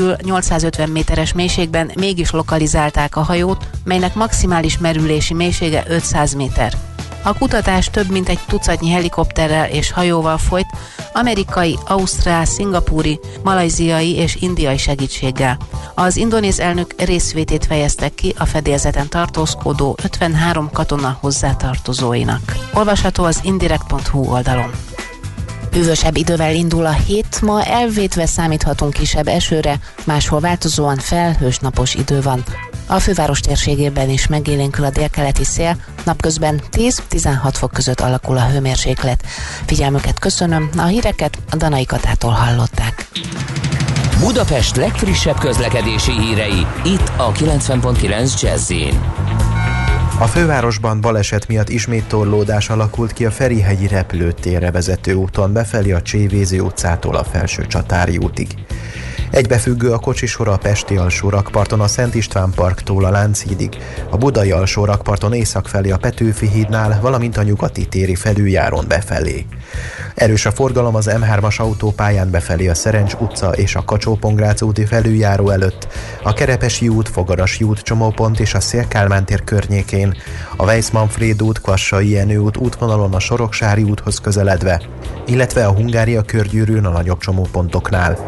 végül 850 méteres mélységben mégis lokalizálták a hajót, melynek maximális merülési mélysége 500 méter. A kutatás több mint egy tucatnyi helikopterrel és hajóval folyt, amerikai, ausztrál, szingapúri, malajziai és indiai segítséggel. Az indonéz elnök részvétét fejeztek ki a fedélzeten tartózkodó 53 katona hozzátartozóinak. Olvasható az indirekt.hu oldalon. Hűvösebb idővel indul a hét, ma elvétve számíthatunk kisebb esőre, máshol változóan felhős napos idő van. A főváros térségében is megélénkül a délkeleti szél, napközben 10-16 fok között alakul a hőmérséklet. Figyelmüket köszönöm, a híreket a Danai Katától hallották. Budapest legfrissebb közlekedési hírei, itt a 90.9 jazz a fővárosban baleset miatt ismét torlódás alakult ki a Ferihegyi repülőtérre vezető úton befelé a Csévézi utcától a Felső Csatári útig. Egybefüggő a kocsisor a Pesti alsó rakparton a Szent István parktól a Lánchídig, a Budai alsó rakparton észak felé a Petőfi hídnál, valamint a nyugati téri felüljáron befelé. Erős a forgalom az M3-as autópályán befelé a Szerencs utca és a kacsó úti felüljáró előtt, a Kerepesi út, Fogarasi út csomópont és a Szélkálmán tér környékén, a Weiss-Manfred út, Kvassai Jenő út útvonalon a Soroksári úthoz közeledve, illetve a Hungária körgyűrűn a nagyobb csomópontoknál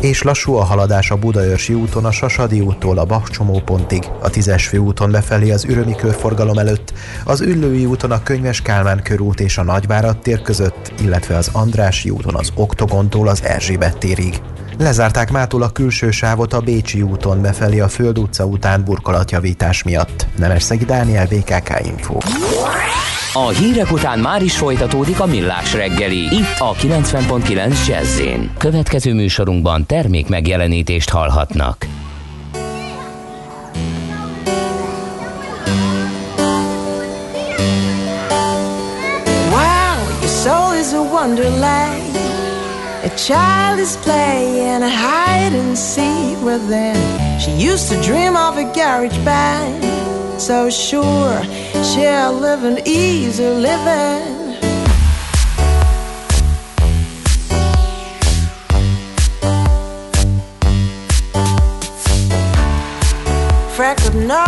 és lassú a haladás a Budaörsi úton a Sasadi úttól a Bach csomópontig, a Tízes főúton befelé az Ürömi körforgalom előtt, az Üllői úton a Könyves Kálmán körút és a Nagyvárad tér között, illetve az Andrási úton az Oktogontól az Erzsébet térig. Lezárták mától a külső sávot a Bécsi úton befelé a Föld utca után burkolatjavítás miatt. Nemesszegi Dániel, VKK Info. A hírek után már is folytatódik a millás reggeli, itt a 90.9 jazz Következő műsorunkban termék megjelenítést hallhatnak. Wow, your soul is a wonderland. A child is playing hide and seek within She used to dream of a garage band So sure share living, easy living. Frack of no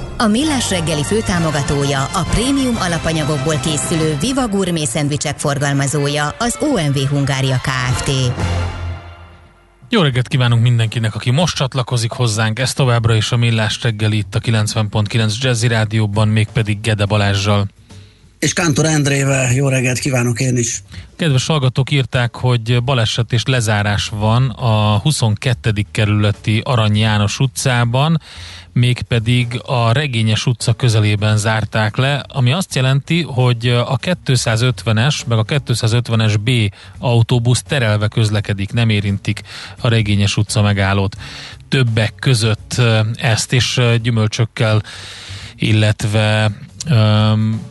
A Millás reggeli főtámogatója, a prémium alapanyagokból készülő Viva Gourmet szendvicsek forgalmazója, az OMV Hungária Kft. Jó reggelt kívánunk mindenkinek, aki most csatlakozik hozzánk. Ez továbbra is a Millás reggeli itt a 90.9 Jazzy Rádióban, mégpedig Gede Balázsjal. És Kántor Endrével jó reggelt kívánok én is. Kedves hallgatók írták, hogy baleset és lezárás van a 22. kerületi Arany János utcában, mégpedig a Regényes utca közelében zárták le, ami azt jelenti, hogy a 250-es, meg a 250-es B autóbusz terelve közlekedik, nem érintik a Regényes utca megállót. Többek között ezt és gyümölcsökkel, illetve um,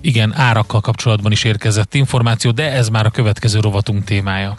igen, árakkal kapcsolatban is érkezett információ, de ez már a következő rovatunk témája.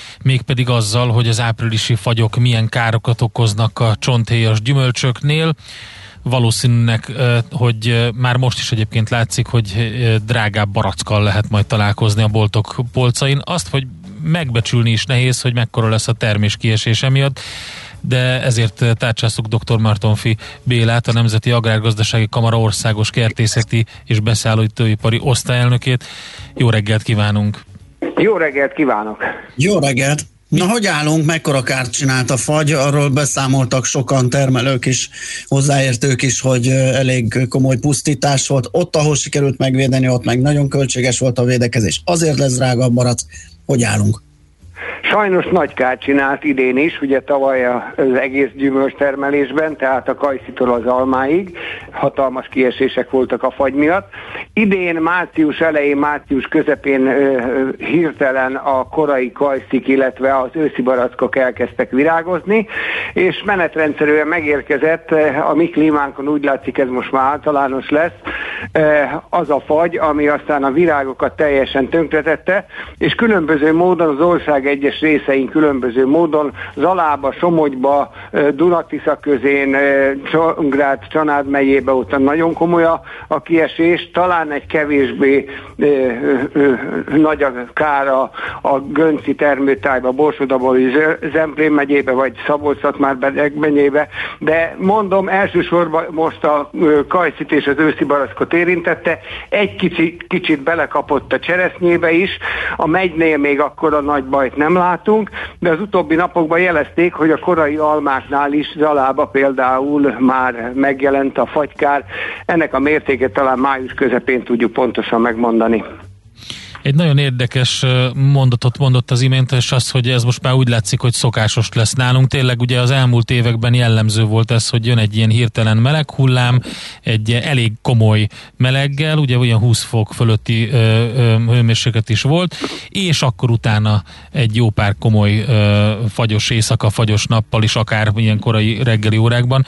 mégpedig azzal, hogy az áprilisi fagyok milyen károkat okoznak a csonthéjas gyümölcsöknél. Valószínűnek, hogy már most is egyébként látszik, hogy drágább barackkal lehet majd találkozni a boltok polcain. Azt, hogy megbecsülni is nehéz, hogy mekkora lesz a termés kiesése miatt de ezért tárcsáztuk dr. Martonfi Bélát, a Nemzeti Agrárgazdasági Kamara országos kertészeti és beszállítóipari osztályelnökét. Jó reggelt kívánunk! Jó reggelt kívánok! Jó reggelt! Na, hogy állunk, mekkora kárt csinált a fagy? Arról beszámoltak sokan termelők is, hozzáértők is, hogy elég komoly pusztítás volt. Ott, ahol sikerült megvédeni, ott meg nagyon költséges volt a védekezés. Azért lesz drága a barack. Hogy állunk? Sajnos nagy kárt csinált idén is, ugye tavaly az egész gyümölcs termelésben, tehát a kajszitól az almáig, hatalmas kiesések voltak a fagy miatt. Idén március elején, március közepén ö, hirtelen a korai kajszik, illetve az őszi barackok elkezdtek virágozni, és menetrendszerűen megérkezett, a mi klímánkon úgy látszik ez most már általános lesz, az a fagy, ami aztán a virágokat teljesen tönkretette, és különböző módon az ország egyes részein különböző módon, Zalába, Somogyba, Dunatisza közén, Csongrád, Csanád megyébe ott nagyon komoly a, a kiesés, talán egy kevésbé ö, ö, nagy a kár a, Gönci termőtájba, Borsodabal, Zemplén megyébe, vagy szabolcs már megyébe, de mondom, elsősorban most a kajszit és az őszi barackot érintette, egy kicsi, kicsit belekapott a cseresznyébe is, a megynél még akkor a nagy bajt nem látunk, de az utóbbi napokban jelezték, hogy a korai almáknál is Zalába például már megjelent a fagykár. Ennek a mértéket talán május közepén tudjuk pontosan megmondani. Egy nagyon érdekes mondatot mondott az imént, és az, hogy ez most már úgy látszik, hogy szokásos lesz nálunk. Tényleg ugye az elmúlt években jellemző volt ez, hogy jön egy ilyen hirtelen meleg hullám, egy elég komoly meleggel, ugye olyan 20 fok fölötti ö, ö, hőmérséklet is volt, és akkor utána egy jó pár komoly ö, fagyos éjszaka, fagyos nappal is, akár ilyen korai reggeli órákban.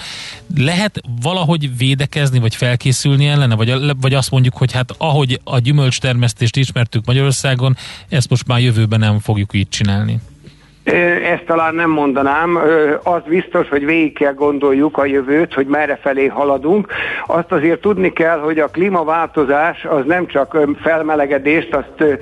Lehet valahogy védekezni, vagy felkészülni ellene, vagy, vagy azt mondjuk, hogy hát ahogy a gyümölcstermesztést ismertük Magyarországon, ezt most már jövőben nem fogjuk így csinálni. Ezt talán nem mondanám. Az biztos, hogy végig kell gondoljuk a jövőt, hogy merre felé haladunk. Azt azért tudni kell, hogy a klímaváltozás az nem csak felmelegedést, azt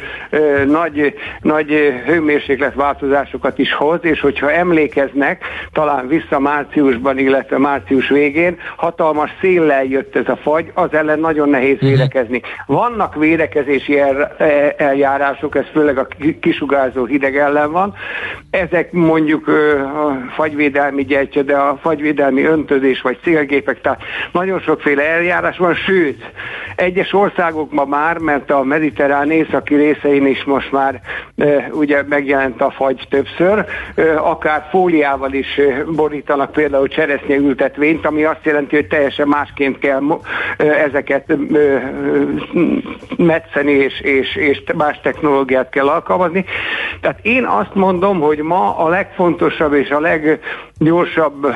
nagy, nagy hőmérsékletváltozásokat is hoz, és hogyha emlékeznek, talán vissza márciusban, illetve március végén, hatalmas széllel jött ez a fagy, az ellen nagyon nehéz uh-huh. védekezni. Vannak védekezési eljárások, ez főleg a kisugárzó hideg ellen van, ezek mondjuk a fagyvédelmi gyertya, de a fagyvédelmi öntözés vagy célgépek, tehát nagyon sokféle eljárás van, sőt, egyes országokban már, mert a mediterrán északi részein is most már ugye megjelent a fagy többször, akár fóliával is borítanak például cseresznye ültetvényt, ami azt jelenti, hogy teljesen másként kell ezeket metszeni és, és, és más technológiát kell alkalmazni. Tehát én azt mondom, hogy ma a legfontosabb és a leggyorsabb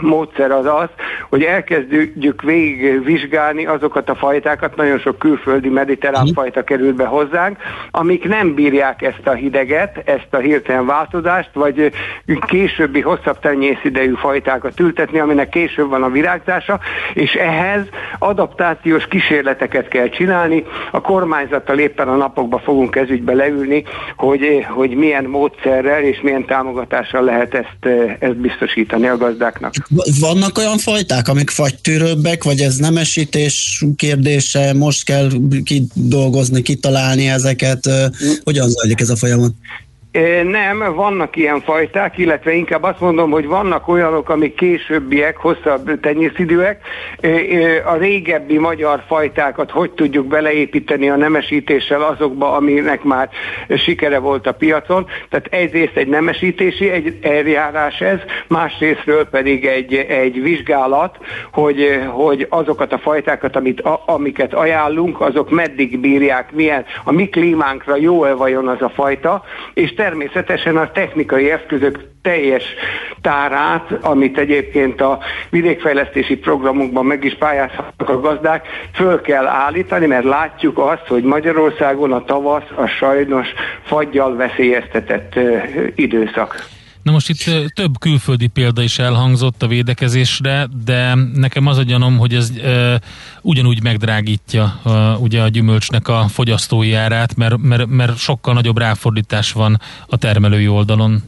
módszer az az, hogy elkezdjük végigvizsgálni azokat a fajtákat, nagyon sok külföldi mediterrán mhm. fajta került be hozzánk, amik nem bírják ezt a hideget, ezt a hirtelen változást, vagy későbbi hosszabb tenyészidejű fajtákat ültetni, aminek később van a virágzása, és ehhez adaptációs kísérleteket kell csinálni. A kormányzattal éppen a napokban fogunk ezügybe leülni, hogy, hogy milyen módszerrel és milyen támogatással lehet ezt, ezt biztosítani a gazdáknak. Vannak olyan fajták, amik fagytűrőbbek, vagy ez nemesítés kérdése, most kell kidolgozni, kitalálni ezeket, hogyan zajlik ez a folyamat? Nem, vannak ilyen fajták, illetve inkább azt mondom, hogy vannak olyanok, amik későbbiek, hosszabb tenyészidőek. A régebbi magyar fajtákat hogy tudjuk beleépíteni a nemesítéssel azokba, aminek már sikere volt a piacon. Tehát egyrészt egy nemesítési egy eljárás ez, másrésztről pedig egy, egy vizsgálat, hogy, hogy azokat a fajtákat, amit, amiket ajánlunk, azok meddig bírják, milyen a mi klímánkra jó-e vajon az a fajta, és természetesen a technikai eszközök teljes tárát, amit egyébként a vidékfejlesztési programunkban meg is pályázhatnak a gazdák, föl kell állítani, mert látjuk azt, hogy Magyarországon a tavasz a sajnos fagyjal veszélyeztetett időszak. Na most itt több külföldi példa is elhangzott a védekezésre, de nekem az a gyanom, hogy ez e, ugyanúgy megdrágítja e, ugye a gyümölcsnek a fogyasztói árát, mert, mert, mert sokkal nagyobb ráfordítás van a termelői oldalon.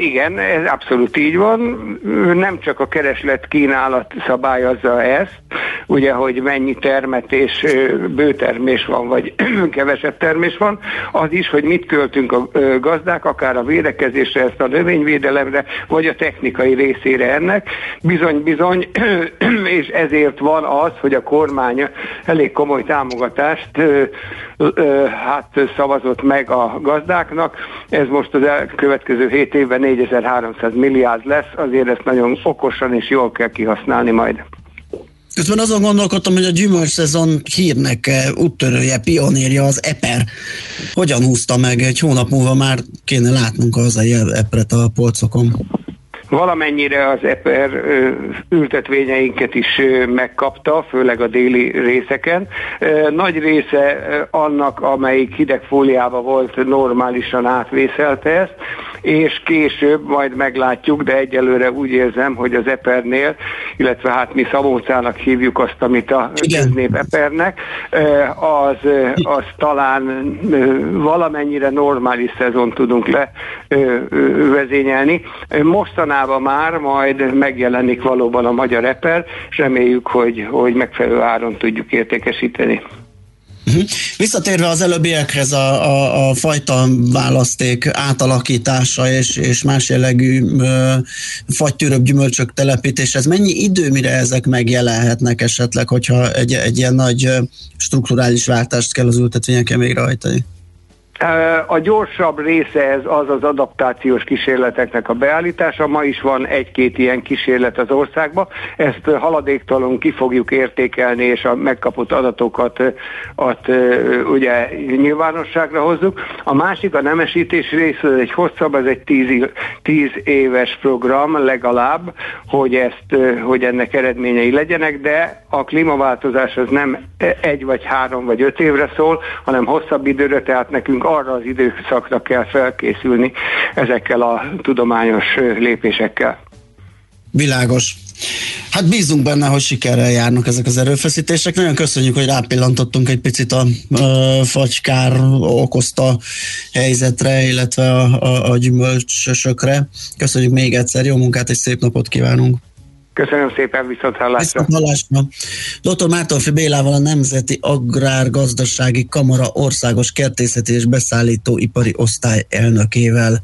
Igen, ez abszolút így van. Nem csak a kereslet kínálat szabályozza ezt, ugye, hogy mennyi termetés, bőtermés van, vagy kevesebb termés van, az is, hogy mit költünk a gazdák, akár a védekezésre, ezt a növényvédelemre, vagy a technikai részére ennek. Bizony, bizony, és ezért van az, hogy a kormány elég komoly támogatást hát szavazott meg a gazdáknak. Ez most az következő 7 évben 4300 milliárd lesz, azért ezt nagyon okosan és jól kell kihasználni majd. Közben azon gondolkodtam, hogy a gyümölcs szezon hírnek úttörője, pionírja az Eper. Hogyan húzta meg? Egy hónap múlva már kéne látnunk az Epret a polcokon. Valamennyire az EPR ültetvényeinket is megkapta, főleg a déli részeken. Nagy része annak, amelyik hidegfóliában volt, normálisan átvészelte ezt, és később majd meglátjuk, de egyelőre úgy érzem, hogy az Epernél, illetve hát mi Szabócának hívjuk azt, amit a köznép Epernek, az, az talán valamennyire normális szezon tudunk levezényelni. Mostanában már majd megjelenik valóban a magyar Eper, és reméljük, hogy, hogy megfelelő áron tudjuk értékesíteni. Uh-huh. Visszatérve az előbbiekhez a, a, a fajta választék átalakítása és, és más jellegű ö, fagytűrőbb gyümölcsök telepítése, ez mennyi idő, mire ezek megjelenhetnek esetleg, hogyha egy, egy ilyen nagy strukturális váltást kell az ültetvényeken végrehajtani? A gyorsabb része ez az az adaptációs kísérleteknek a beállítása. Ma is van egy-két ilyen kísérlet az országban. Ezt haladéktalanul ki fogjuk értékelni, és a megkapott adatokat at, ugye nyilvánosságra hozzuk. A másik, a nemesítés rész, ez egy hosszabb, ez egy tíz, tíz éves program legalább, hogy, ezt, hogy ennek eredményei legyenek, de a klímaváltozás az nem egy vagy három vagy öt évre szól, hanem hosszabb időre, tehát nekünk arra az időszakra kell felkészülni ezekkel a tudományos lépésekkel. Világos. Hát bízunk benne, hogy sikerrel járnak ezek az erőfeszítések. Nagyon köszönjük, hogy rápillantottunk egy picit a, a facskár okozta helyzetre, illetve a, a, a gyümölcsösökre. Köszönjük még egyszer, jó munkát és szép napot kívánunk! Köszönöm szépen, viszont hallásra. Viszont hallásra. Dr. Mártonfi Bélával a Nemzeti Agrárgazdasági Kamara Országos Kertészeti és Beszállító Ipari Osztály elnökével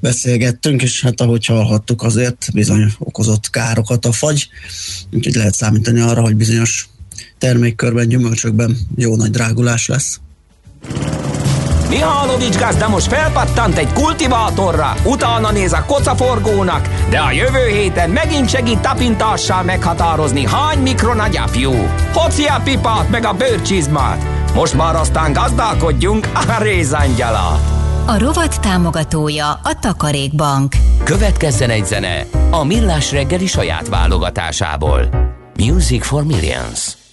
beszélgettünk, és hát ahogy hallhattuk, azért bizony okozott károkat a fagy, úgyhogy lehet számítani arra, hogy bizonyos termékkörben, gyümölcsökben jó nagy drágulás lesz. Mihálovics gazda most felpattant egy kultivátorra, utána néz a kocaforgónak, de a jövő héten megint segít tapintással meghatározni, hány mikron a gyapjú. Hoci a pipát meg a bőrcsizmát. Most már aztán gazdálkodjunk a rézangyalat. A rovat támogatója a Takarékbank. Következzen egy zene a Millás reggeli saját válogatásából. Music for Millions.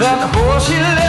That horse you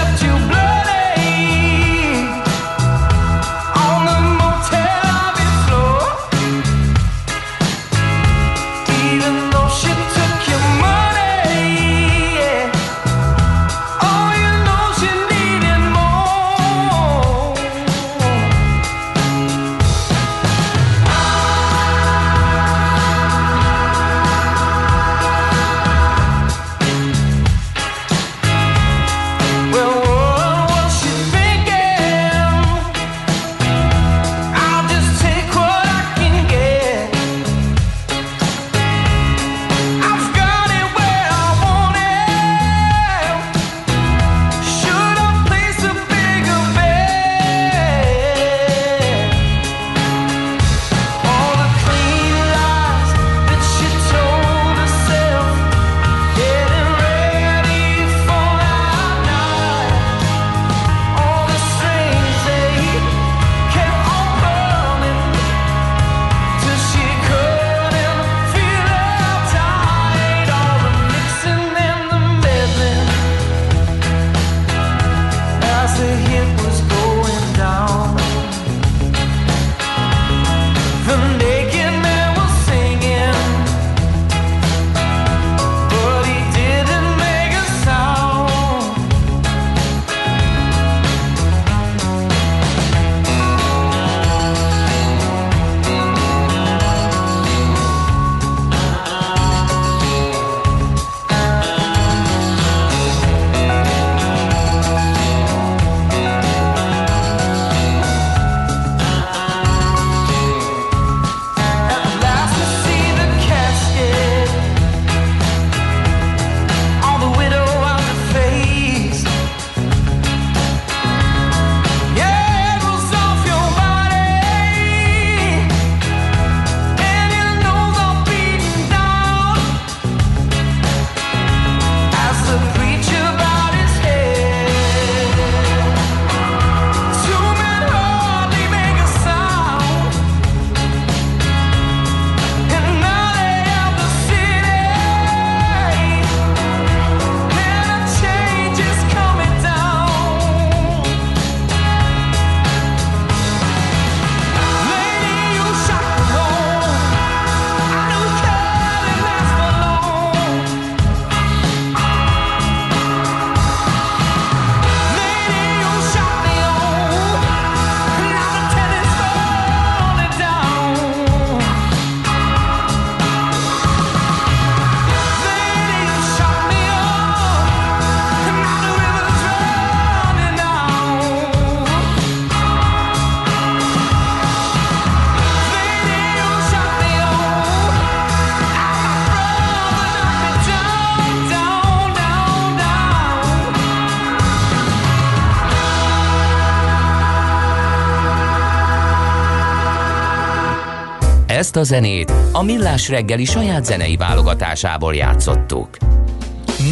Ezt a zenét a Millás reggeli saját zenei válogatásából játszottuk.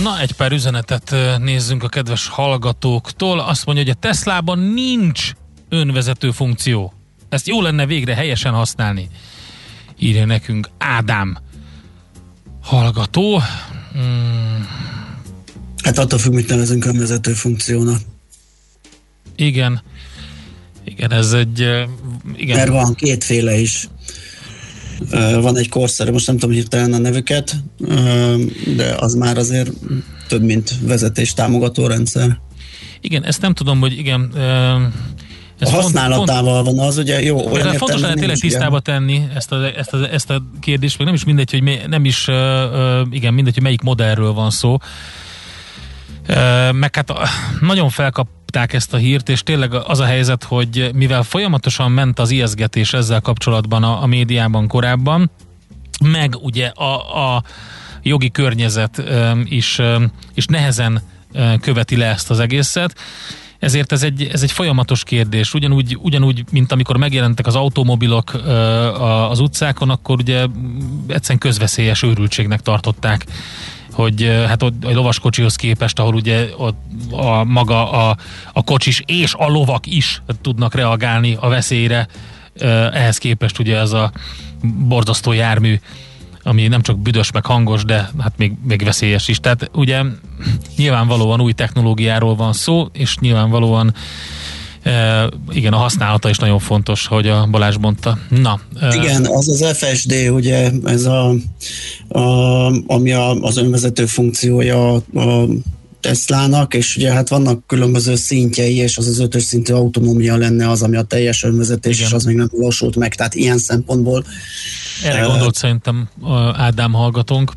Na, egy pár üzenetet nézzünk a kedves hallgatóktól. Azt mondja, hogy a Teslában nincs önvezető funkció. Ezt jó lenne végre helyesen használni. Írja nekünk Ádám hallgató. Hmm. Hát attól függ, mit nevezünk önvezető funkciónak. Igen. Igen, ez egy... Igen. Mert van kétféle is Van egy korszerű, most nem tudom hirtelen a nevüket, de az már azért több, mint vezetés támogató rendszer. Igen, ezt nem tudom, hogy igen, ez a használatával font, van az, ugye jó, olyan értelme, Fontos lenne tényleg tisztába tenni ezt a, ezt, a, ezt a kérdést, meg nem is mindegy, hogy nem is, igen, mindegy, hogy melyik modellről van szó. Meg hát nagyon felkapták ezt a hírt, és tényleg az a helyzet, hogy mivel folyamatosan ment az ijeszgetés ezzel kapcsolatban a, a médiában korábban, meg ugye a, a jogi környezet is, is nehezen követi le ezt az egészet, ezért ez egy, ez egy folyamatos kérdés. Ugyanúgy, ugyanúgy, mint amikor megjelentek az automobilok az utcákon, akkor ugye egyszerűen közveszélyes őrültségnek tartották hogy hát a lovaskocsihoz képest, ahol ugye a, a maga a, a kocsis és a lovak is tudnak reagálni a veszélyre, ehhez képest ugye ez a borzasztó jármű ami nem csak büdös, meg hangos, de hát még, még veszélyes is. Tehát ugye nyilvánvalóan új technológiáról van szó, és nyilvánvalóan e, igen, a használata is nagyon fontos, hogy a Balázs mondta. Na. E, igen, az az FSD, ugye ez a, a ami a, az önvezető funkciója a, a Teslának, és ugye hát vannak különböző szintjei, és az az ötös szintű autonómia lenne az, ami a teljes önvezetés, Igen. és az még nem valósult meg, tehát ilyen szempontból. Erre uh, gondolt szerintem Ádám hallgatónk.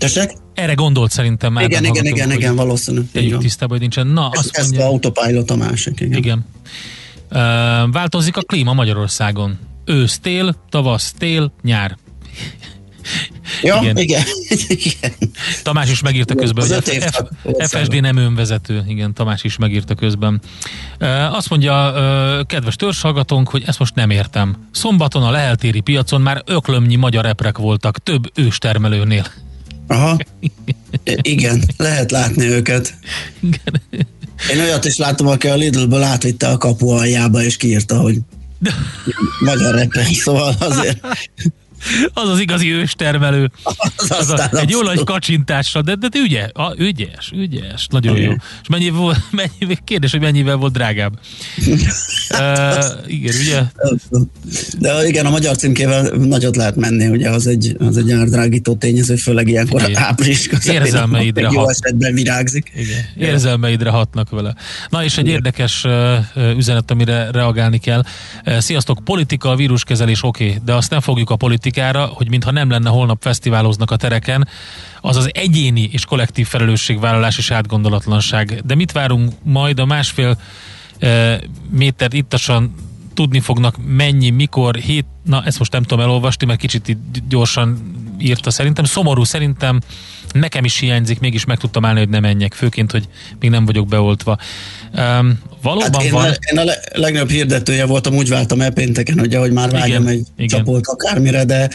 Tessék? Erre gondolt szerintem Ádám Igen, igen, igen, igen, valószínű. Tegyük tisztában, hogy nincsen. Na, ez, azt ez mondja, a autopilot a másik, igen. igen. Uh, változik a klíma Magyarországon. Ősz, tél, tavasz, tél, nyár. Ja, igen. igen. igen. Tamás is megírta közben, hogy F- FSD nem önvezető. Igen, Tamás is megírta közben. Azt mondja kedves törzshallgatónk, hogy ezt most nem értem. Szombaton a leheltéri piacon már öklömnyi magyar eprek voltak, több őstermelőnél. Aha. Igen, lehet látni őket. Igen. Én olyat is látom, aki a Lidlből átvitte a kapu aljába, és kiírta, hogy magyar eprek, szóval azért az az igazi őstermelő. Az, az a, egy jó nagy kacsintással, de, de, ügye, a, ügyes, ügyes, nagyon jó. És mennyi volt, mennyi, kérdés, hogy mennyivel volt drágább. uh, igen, ugye? De igen, a magyar címkével nagyot lehet menni, ugye az egy, az egy árdrágító tényező, főleg ilyenkor igen. április közepén. Érzelmeidre hat. Jó esetben virágzik. Igen. Érzelmeidre hatnak vele. Na és egy igen. érdekes üzenet, amire reagálni kell. Sziasztok, politika, víruskezelés oké, okay, de azt nem fogjuk a politika politikára, hogy mintha nem lenne holnap fesztiváloznak a tereken, az az egyéni és kollektív felelősségvállalás és átgondolatlanság. De mit várunk majd a másfél e, méter ittasan tudni fognak mennyi, mikor, hét, na ezt most nem tudom elolvasni, mert kicsit itt gyorsan írta szerintem. Szomorú szerintem nekem is hiányzik, mégis meg tudtam állni, hogy nem menjek, főként, hogy még nem vagyok beoltva. Um, valóban hát én, van... én a legnagyobb hirdetője voltam, úgy váltam el pénteken, hogy ahogy már vágyam egy igen. csapolt akármire, de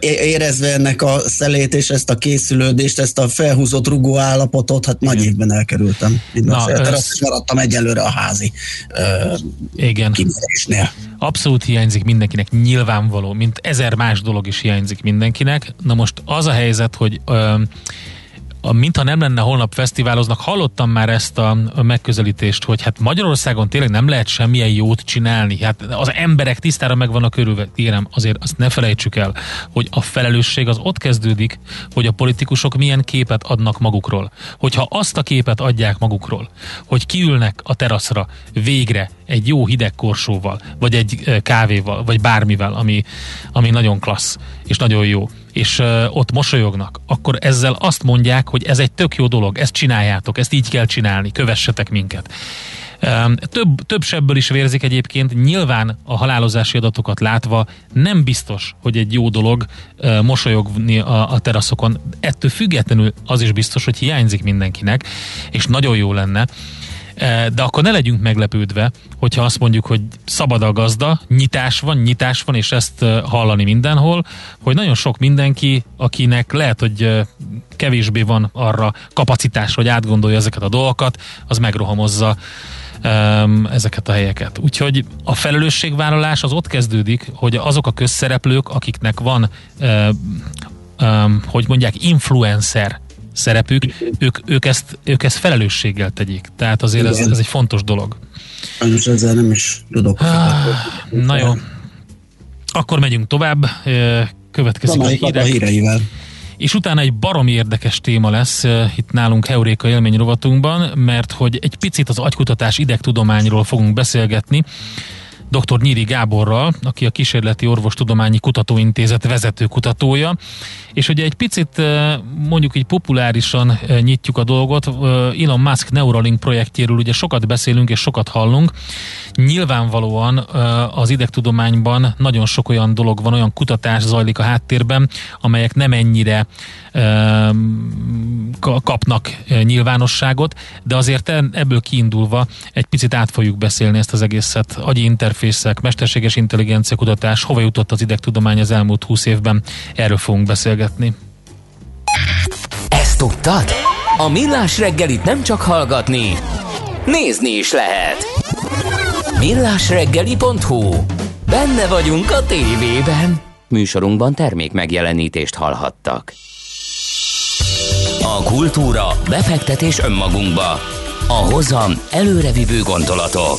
érezve ennek a szelét és ezt a készülődést, ezt a felhúzott rugó állapotot, hát igen. nagy évben elkerültem. Na, ez... azt maradtam egyelőre a házi uh, igen. Abszolút hiányzik mindenkinek, nyilvánvaló, mint ezer más dolog is hiányzik mindenkinek. Na most az a helyzet, hogy uh, a, mintha nem lenne holnap fesztiváloznak, hallottam már ezt a, megközelítést, hogy hát Magyarországon tényleg nem lehet semmilyen jót csinálni. Hát az emberek tisztára meg vannak körülve. Kérem, azért azt ne felejtsük el, hogy a felelősség az ott kezdődik, hogy a politikusok milyen képet adnak magukról. Hogyha azt a képet adják magukról, hogy kiülnek a teraszra végre egy jó hideg korsóval, vagy egy kávéval, vagy bármivel, ami, ami nagyon klassz, és nagyon jó, és ott mosolyognak, akkor ezzel azt mondják, hogy ez egy tök jó dolog, ezt csináljátok, ezt így kell csinálni, kövessetek minket. Több, több sebből is vérzik egyébként, nyilván a halálozási adatokat látva nem biztos, hogy egy jó dolog mosolyogni a, a teraszokon. Ettől függetlenül az is biztos, hogy hiányzik mindenkinek, és nagyon jó lenne, de akkor ne legyünk meglepődve, hogyha azt mondjuk, hogy szabad a gazda, nyitás van, nyitás van, és ezt eh, hallani mindenhol, hogy nagyon sok mindenki, akinek lehet, hogy eh, kevésbé van arra kapacitás, hogy átgondolja ezeket a dolgokat, az megrohamozza ezeket a helyeket. Úgyhogy a felelősségvállalás az ott kezdődik, hogy azok a közszereplők, akiknek van, hogy mondják, influencer szerepük, ők, ők, ezt, ők ezt felelősséggel tegyék. Tehát azért ez, ez egy fontos dolog. Sajnos ezzel nem is tudok. Ah, na jó. Akkor megyünk tovább, következik a hírek. A híreivel. És utána egy baromi érdekes téma lesz itt nálunk Heuréka élmény rovatunkban, mert hogy egy picit az agykutatás idegtudományról fogunk beszélgetni, dr. Nyíri Gáborral, aki a Kísérleti Orvostudományi Kutatóintézet vezető kutatója, és ugye egy picit mondjuk így populárisan nyitjuk a dolgot, Elon Musk Neuralink projektjéről ugye sokat beszélünk és sokat hallunk, nyilvánvalóan az idegtudományban nagyon sok olyan dolog van, olyan kutatás zajlik a háttérben, amelyek nem ennyire kapnak nyilvánosságot, de azért ebből kiindulva egy picit át fogjuk beszélni ezt az egészet. Agyi interfészek, mesterséges intelligencia kutatás, hova jutott az idegtudomány az elmúlt húsz évben, erről fogunk beszélgetni. Ezt tudtad? A Millás reggelit nem csak hallgatni, nézni is lehet. Millásreggeli.hu Benne vagyunk a tévében. Műsorunkban termék megjelenítést hallhattak. A kultúra, befektetés önmagunkba. A hozam előrevívő gondolatok.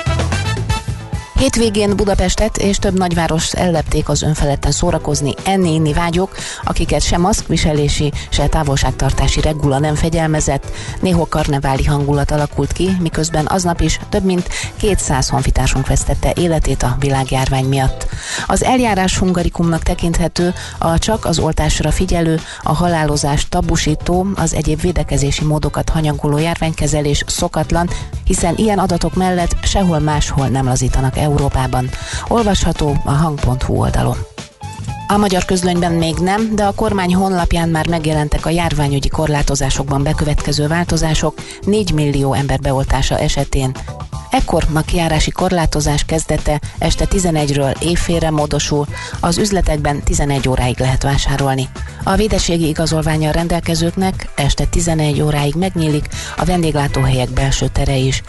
Hétvégén Budapestet és több nagyváros ellepték az önfeledten szórakozni, enni, inni vágyok, akiket se maszkviselési, se távolságtartási regula nem fegyelmezett. Néhol karneváli hangulat alakult ki, miközben aznap is több mint 200 honfitársunk vesztette életét a világjárvány miatt. Az eljárás hungarikumnak tekinthető, a csak az oltásra figyelő, a halálozást tabusító, az egyéb védekezési módokat hanyagoló járványkezelés szokatlan, hiszen ilyen adatok mellett sehol máshol nem lazítanak el Európában. Olvasható a hang.hu oldalon. A magyar közlönyben még nem, de a kormány honlapján már megjelentek a járványügyi korlátozásokban bekövetkező változások 4 millió ember beoltása esetén. Ekkor a kiárási korlátozás kezdete este 11-ről évfélre módosul, az üzletekben 11 óráig lehet vásárolni. A védettségi igazolványa rendelkezőknek este 11 óráig megnyílik a vendéglátóhelyek belső tere is.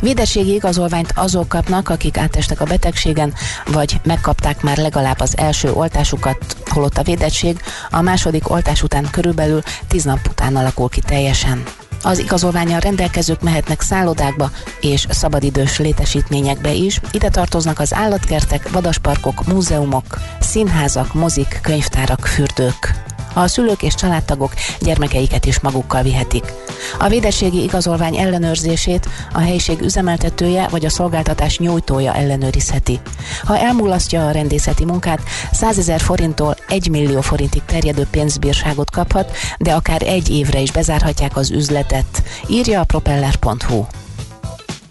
Védettségi igazolványt azok kapnak, akik átestek a betegségen, vagy megkapták már legalább az első oltásukat, holott a védettség a második oltás után körülbelül 10 nap után alakul ki teljesen. Az igazolványal rendelkezők mehetnek szállodákba és szabadidős létesítményekbe is. Ide tartoznak az állatkertek, vadasparkok, múzeumok, színházak, mozik, könyvtárak, fürdők a szülők és családtagok gyermekeiket is magukkal vihetik. A védettségi igazolvány ellenőrzését a helyiség üzemeltetője vagy a szolgáltatás nyújtója ellenőrizheti. Ha elmulasztja a rendészeti munkát, 100 ezer forinttól 1 millió forintig terjedő pénzbírságot kaphat, de akár egy évre is bezárhatják az üzletet, írja a propeller.hu.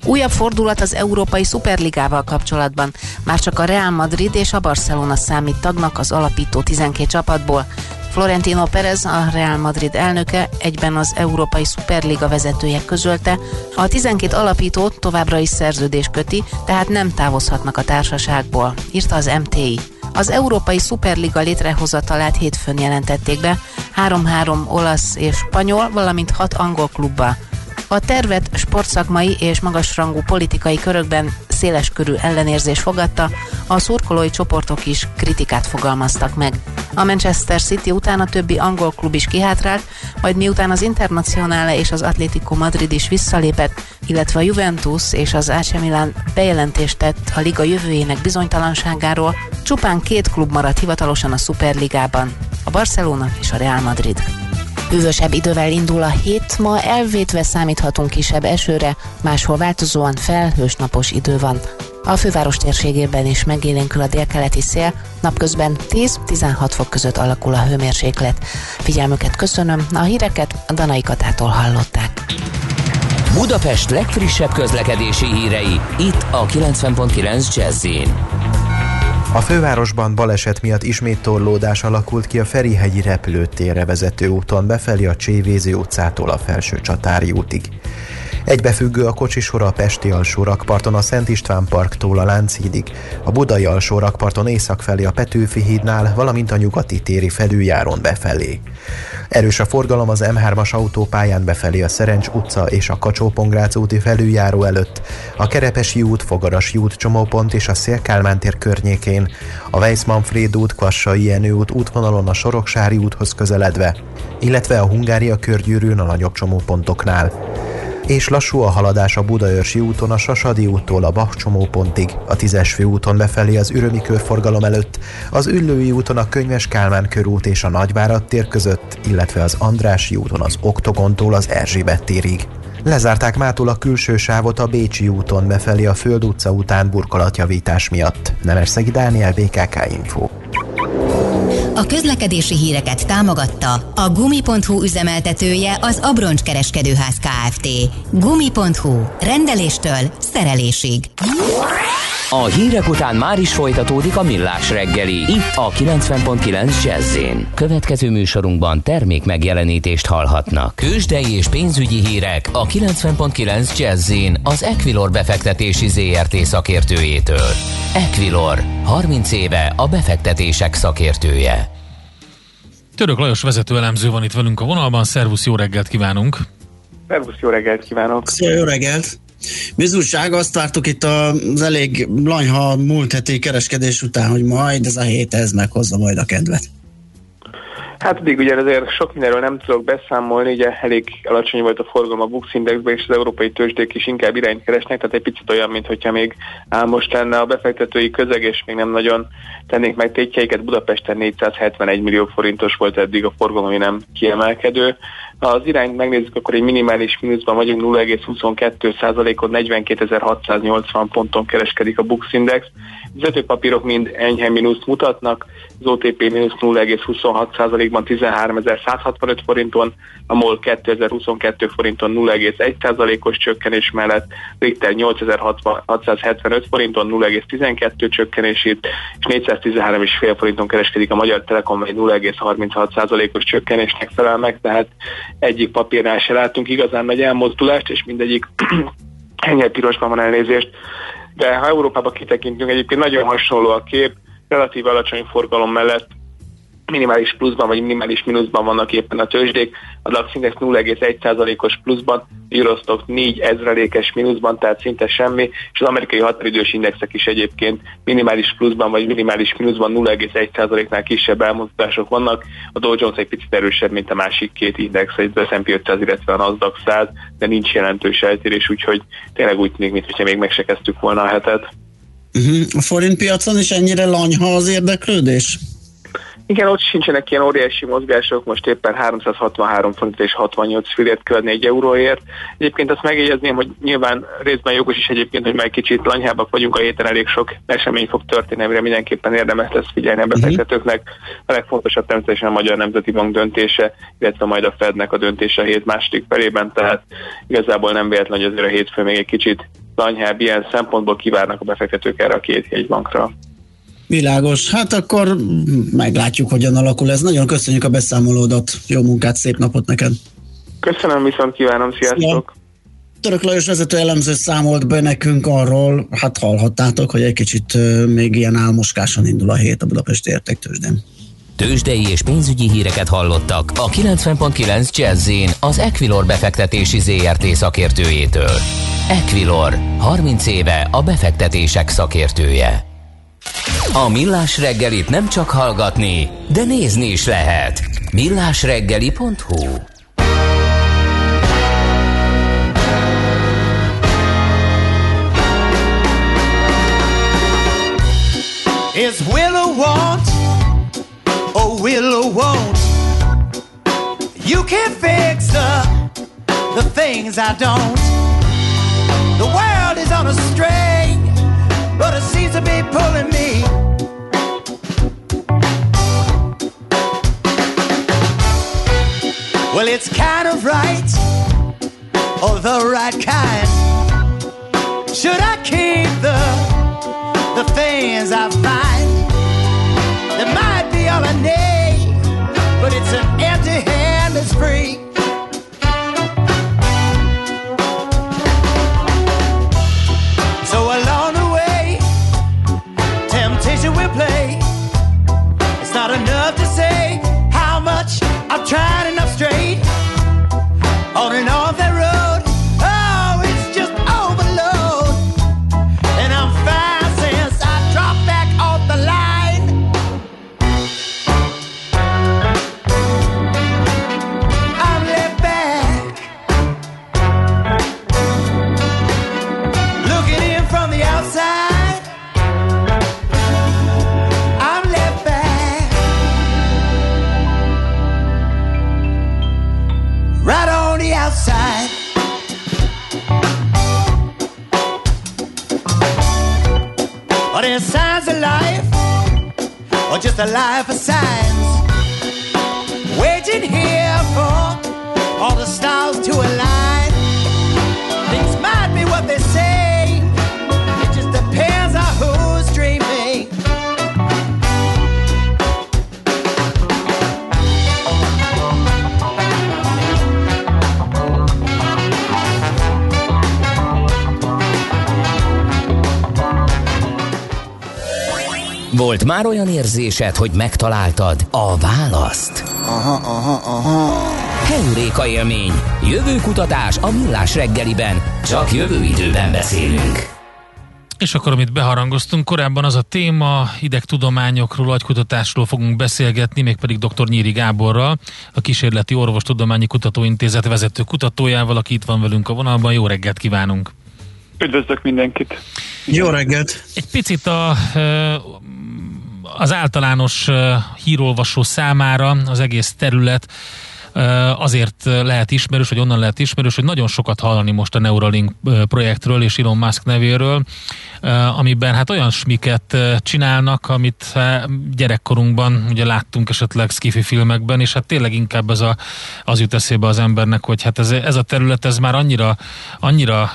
Újabb fordulat az Európai Szuperligával kapcsolatban. Már csak a Real Madrid és a Barcelona számít tagnak az alapító 12 csapatból. Florentino Perez, a Real Madrid elnöke, egyben az Európai Szuperliga vezetője közölte, a 12 alapítót továbbra is szerződés köti, tehát nem távozhatnak a társaságból, írta az MTI. Az Európai Szuperliga létrehozatalát hétfőn jelentették be, 3-3 olasz és spanyol, valamint 6 angol klubba. A tervet sportszakmai és magasrangú politikai körökben széles körű ellenérzés fogadta, a szurkolói csoportok is kritikát fogalmaztak meg. A Manchester City után a többi angol klub is kihátrált, majd miután az Internacionale és az Atlético Madrid is visszalépett, illetve a Juventus és az AC Milan bejelentést tett a liga jövőjének bizonytalanságáról, csupán két klub maradt hivatalosan a Superligában, a Barcelona és a Real Madrid. Hűvösebb idővel indul a hét, ma elvétve számíthatunk kisebb esőre, máshol változóan felhős napos idő van. A főváros térségében is megélénkül a délkeleti szél, napközben 10-16 fok között alakul a hőmérséklet. Figyelmüket köszönöm, a híreket a Danai Katától hallották. Budapest legfrissebb közlekedési hírei, itt a 90.9 jazz a fővárosban baleset miatt ismét torlódás alakult ki a Ferihegyi repülőtérre vezető úton befelé a Csévézi utcától a Felső Csatári útig. Egybefüggő a kocsisor a Pesti alsó rakparton a Szent István parktól a Lánchídig, a Budai alsó rakparton észak felé a Petőfi hídnál, valamint a nyugati téri felüljáron befelé. Erős a forgalom az M3-as autópályán befelé a Szerencs utca és a kacsó úti felüljáró előtt, a Kerepesi út, Fogarasi út csomópont és a Szélkálmán tér környékén, a Weissmanfréd út, Kvassai Jenő út útvonalon a Soroksári úthoz közeledve, illetve a Hungária körgyűrűn a nagyobb csomópontoknál és lassú a haladás a Budaörsi úton a Sasadi úttól a Bach csomópontig, a Tízes úton befelé az Ürömi körforgalom előtt, az Üllői úton a Könyves Kálmán körút és a Nagyvárad tér között, illetve az Andrási úton az Oktogontól az Erzsébet térig. Lezárták mától a külső sávot a Bécsi úton befelé a Föld utca után burkolatjavítás miatt. Nemesszegi Dániel, BKK Info. A közlekedési híreket támogatta a Gumi.hu üzemeltetője az Abroncs Kereskedőház Kft. Gumi.hu. Rendeléstől szerelésig. A hírek után már is folytatódik a millás reggeli. Itt a 90.9 jazz Következő műsorunkban termék megjelenítést hallhatnak. Kősdei és pénzügyi hírek a 90.9 jazz az Equilor befektetési ZRT szakértőjétől. Equilor, 30 éve a befektetések szakértője. Török Lajos vezető elemző van itt velünk a vonalban. Szervusz, jó reggelt kívánunk! Szervusz, jó reggelt kívánok! Szia, jó reggelt! Bizonyság, azt vártuk itt az elég lanyha múlt heti kereskedés után, hogy majd ez a hét ez meghozza majd a kedvet. Hát még ugye azért sok mindenről nem tudok beszámolni, ugye elég alacsony volt a forgalom a Bux Indexben, és az európai tőzsdék is inkább irányt keresnek, tehát egy picit olyan, mintha még álmos lenne a befektetői közeg, és még nem nagyon tennék meg tétjeiket. Budapesten 471 millió forintos volt eddig a forgalom, ami nem kiemelkedő. Ha az irányt megnézzük, akkor egy minimális mínuszban vagyunk 0,22%-on 42.680 ponton kereskedik a Bux Index. Vezetőpapírok mind enyhe mínuszt mutatnak, az OTP mínusz 0,26%-ban 13.165 forinton, a MOL 2022 forinton 0,1%-os csökkenés mellett, Richter 8.675 forinton 0,12 csökkenését, és 413,5 forinton kereskedik a Magyar Telekom, egy 0,36%-os csökkenésnek felel meg, tehát egyik papírnál se látunk igazán nagy elmozdulást, és mindegyik enyhe pirosban van elnézést. De ha Európába kitekintünk, egyébként nagyon hasonló a kép, relatív alacsony forgalom mellett minimális pluszban vagy minimális mínuszban vannak éppen a tőzsdék, a DAX Index 0,1%-os pluszban, Eurostock 4 ezrelékes mínuszban, tehát szinte semmi, és az amerikai határidős indexek is egyébként minimális pluszban vagy minimális mínuszban 0,1%-nál kisebb elmozdulások vannak, a Dow Jones egy picit erősebb, mint a másik két index, az S&P 500, illetve a Nasdaq 100, de nincs jelentős eltérés, úgyhogy tényleg úgy tűnik, mintha még meg se kezdtük volna a hetet. Uh-huh. A forint piacon is ennyire lanyha az érdeklődés? Igen, ott sincsenek ilyen óriási mozgások, most éppen 363 font és 68 fillért követni egy euróért. Egyébként azt megjegyezném, hogy nyilván részben jogos is egyébként, hogy már kicsit lanyhábbak vagyunk a héten, elég sok esemény fog történni, amire mindenképpen érdemes lesz figyelni a mhm. befektetőknek. A legfontosabb természetesen a Magyar Nemzeti Bank döntése, illetve majd a Fednek a döntése a hét második felében, tehát igazából nem véletlen, hogy azért a hétfő még egy kicsit lanyhább ilyen szempontból kivárnak a befektetők erre a két jegybankra. Világos. Hát akkor meglátjuk, hogyan alakul ez. Nagyon köszönjük a beszámolódat. Jó munkát, szép napot neked. Köszönöm, viszont kívánom, sziasztok! Ja. Török Lajos vezető elemző számolt be nekünk arról, hát hallhattátok, hogy egy kicsit még ilyen álmoskásan indul a hét a Budapesti értéktősdén. Tőzsdei és pénzügyi híreket hallottak a 90.9 jazz az Equilor befektetési ZRT szakértőjétől. Equilor, 30 éve a befektetések szakértője. A Millás reggelit nem csak hallgatni, de nézni is lehet. millásreggeli.hu Is Willow want? Or Willow won't You can fix the, the things I don't. The world is on a string but seems to be pulling me. Well, it's kind of right, or the right kind. Should I keep the the things I find? They might be all I need, I tried. Volt már olyan érzésed, hogy megtaláltad a választ? Aha, aha, aha. Heuréka élmény. Jövő kutatás a millás reggeliben. Csak jövő időben beszélünk. És akkor, amit beharangoztunk korábban, az a téma, idegtudományokról, agykutatásról fogunk beszélgetni, mégpedig dr. Nyíri Gáborral, a Kísérleti Orvostudományi Kutatóintézet vezető kutatójával, aki itt van velünk a vonalban. Jó reggelt kívánunk! Üdvözlök mindenkit! Jó reggelt! Egy picit a, az általános hírolvasó számára az egész terület azért lehet ismerős, vagy onnan lehet ismerős, hogy nagyon sokat hallani most a Neuralink projektről és Elon Musk nevéről, amiben hát olyan smiket csinálnak, amit gyerekkorunkban ugye láttunk esetleg skifi filmekben, és hát tényleg inkább ez a, az jut eszébe az embernek, hogy hát ez, ez a terület, ez már annyira, annyira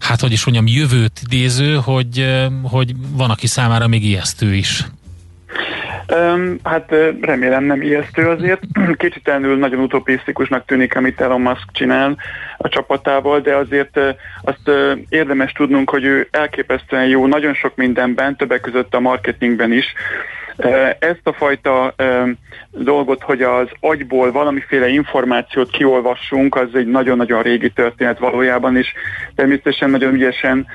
hát hogy is mondjam, jövőt idéző, hogy, hogy van, aki számára még ijesztő is. Hát remélem nem ijesztő azért. Kétségtelenül nagyon utopisztikusnak tűnik, amit Elon Musk csinál a csapatával, de azért azt érdemes tudnunk, hogy ő elképesztően jó nagyon sok mindenben, többek között a marketingben is. Ezt a fajta dolgot, hogy az agyból valamiféle információt kiolvassunk, az egy nagyon-nagyon régi történet valójában, és természetesen nagyon ügyesen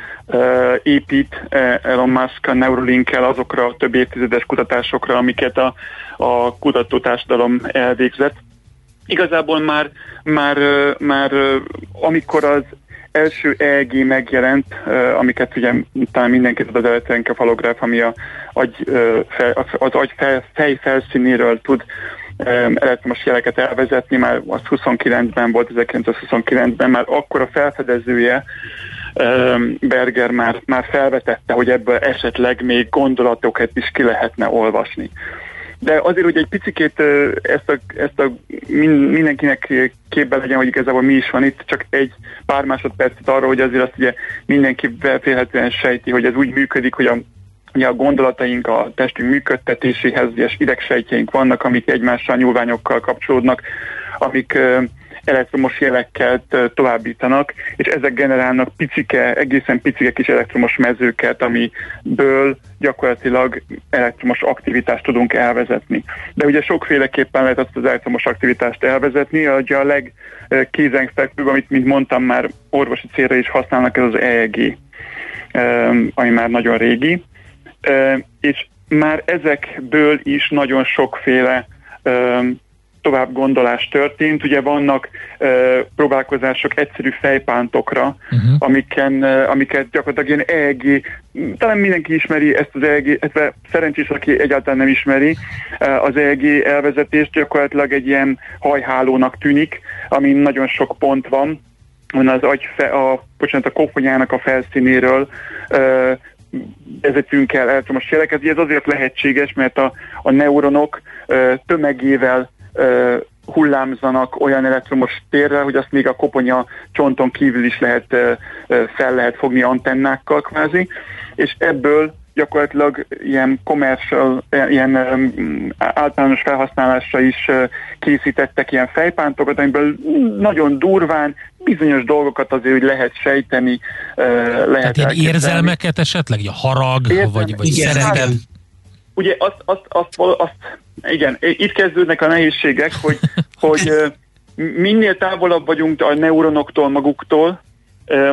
épít Elon Musk a Neuralinkkel azokra a több évtizedes kutatásokra, amiket a, a kutatótársadalom elvégzett. Igazából már, már, már amikor az első EEG megjelent, amiket ugye talán mindenki tud az elektroenkefalográf, ami a agy, az agy fej felszínéről tud elektromos jeleket elvezetni, már az 29-ben volt, 1929-ben, már akkor a felfedezője Berger már, már felvetette, hogy ebből esetleg még gondolatokat is ki lehetne olvasni. De azért, hogy egy picikét ezt a, ezt a min- mindenkinek képbe legyen, hogy igazából mi is van itt, csak egy pár másodpercet arra, hogy azért azt ugye mindenki félhetően sejti, hogy ez úgy működik, hogy a Ugye a gondolataink a testünk működtetéséhez, ugye idegsejtjeink vannak, amik egymással nyúlványokkal kapcsolódnak, amik elektromos jelekkel ö, továbbítanak, és ezek generálnak picike, egészen picike kis elektromos mezőket, amiből gyakorlatilag elektromos aktivitást tudunk elvezetni. De ugye sokféleképpen lehet azt az elektromos aktivitást elvezetni, ugye a legkézenfekvőbb, amit, mint mondtam, már orvosi célra is használnak, ez az EEG, ami már nagyon régi. És már ezekből is nagyon sokféle tovább gondolás történt. Ugye vannak ö, próbálkozások egyszerű fejpántokra, uh-huh. amiken, amiket gyakorlatilag ilyen EEG, talán mindenki ismeri ezt az EEG, illetve szerencsés, aki egyáltalán nem ismeri az EEG elvezetést, gyakorlatilag egy ilyen hajhálónak tűnik, amin nagyon sok pont van, van az agy, fe, a, bocsánat, a koponyának a felszínéről ö, vezetünk el elektromos jeleket. Ez azért lehetséges, mert a, a neuronok ö, tömegével ö, hullámzanak olyan elektromos térrel, hogy azt még a koponya csonton kívül is lehet fel lehet fogni antennákkal kvázi, és ebből gyakorlatilag ilyen commercial, ilyen általános felhasználásra is készítettek ilyen fejpántokat, amiből nagyon durván bizonyos dolgokat azért hogy lehet sejteni, lehet Tehát ilyen érzelmeket esetleg, a harag, Érzelme, vagy, vagy igen, szeretet? Hát, ugye azt, azt, azt, azt, igen, itt kezdődnek a nehézségek, hogy, hogy minél távolabb vagyunk a neuronoktól maguktól,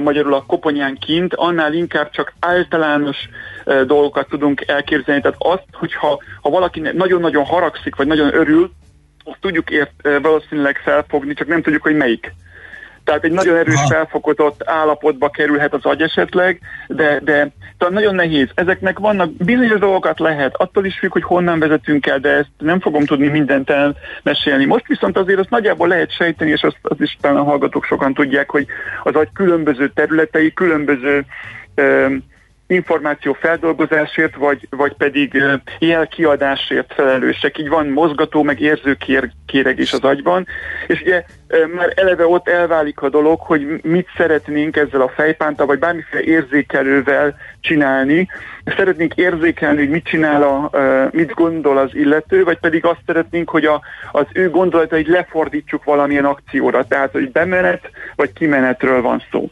magyarul a koponyán kint, annál inkább csak általános dolgokat tudunk elképzelni. Tehát azt, hogyha ha valaki nagyon-nagyon haragszik, vagy nagyon örül, azt tudjuk ért, valószínűleg felfogni, csak nem tudjuk, hogy melyik. Tehát egy nagyon erős felfokozott állapotba kerülhet az agy esetleg, de, de tehát nagyon nehéz. Ezeknek vannak bizonyos dolgokat lehet, attól is függ, hogy honnan vezetünk el, de ezt nem fogom tudni mindent elmesélni. Most viszont azért azt nagyjából lehet sejteni, és azt, azt is talán a hallgatók sokan tudják, hogy az agy különböző területei, különböző információ feldolgozásért, vagy, vagy pedig jelkiadásért felelősek. Így van mozgató, meg érző kéreg is az agyban, és ugye már eleve ott elválik a dolog, hogy mit szeretnénk ezzel a fejpánta, vagy bármiféle érzékelővel csinálni. Szeretnénk érzékelni, hogy mit csinál, a, mit gondol az illető, vagy pedig azt szeretnénk, hogy a, az ő gondolatait lefordítsuk valamilyen akcióra. Tehát, hogy bemenet, vagy kimenetről van szó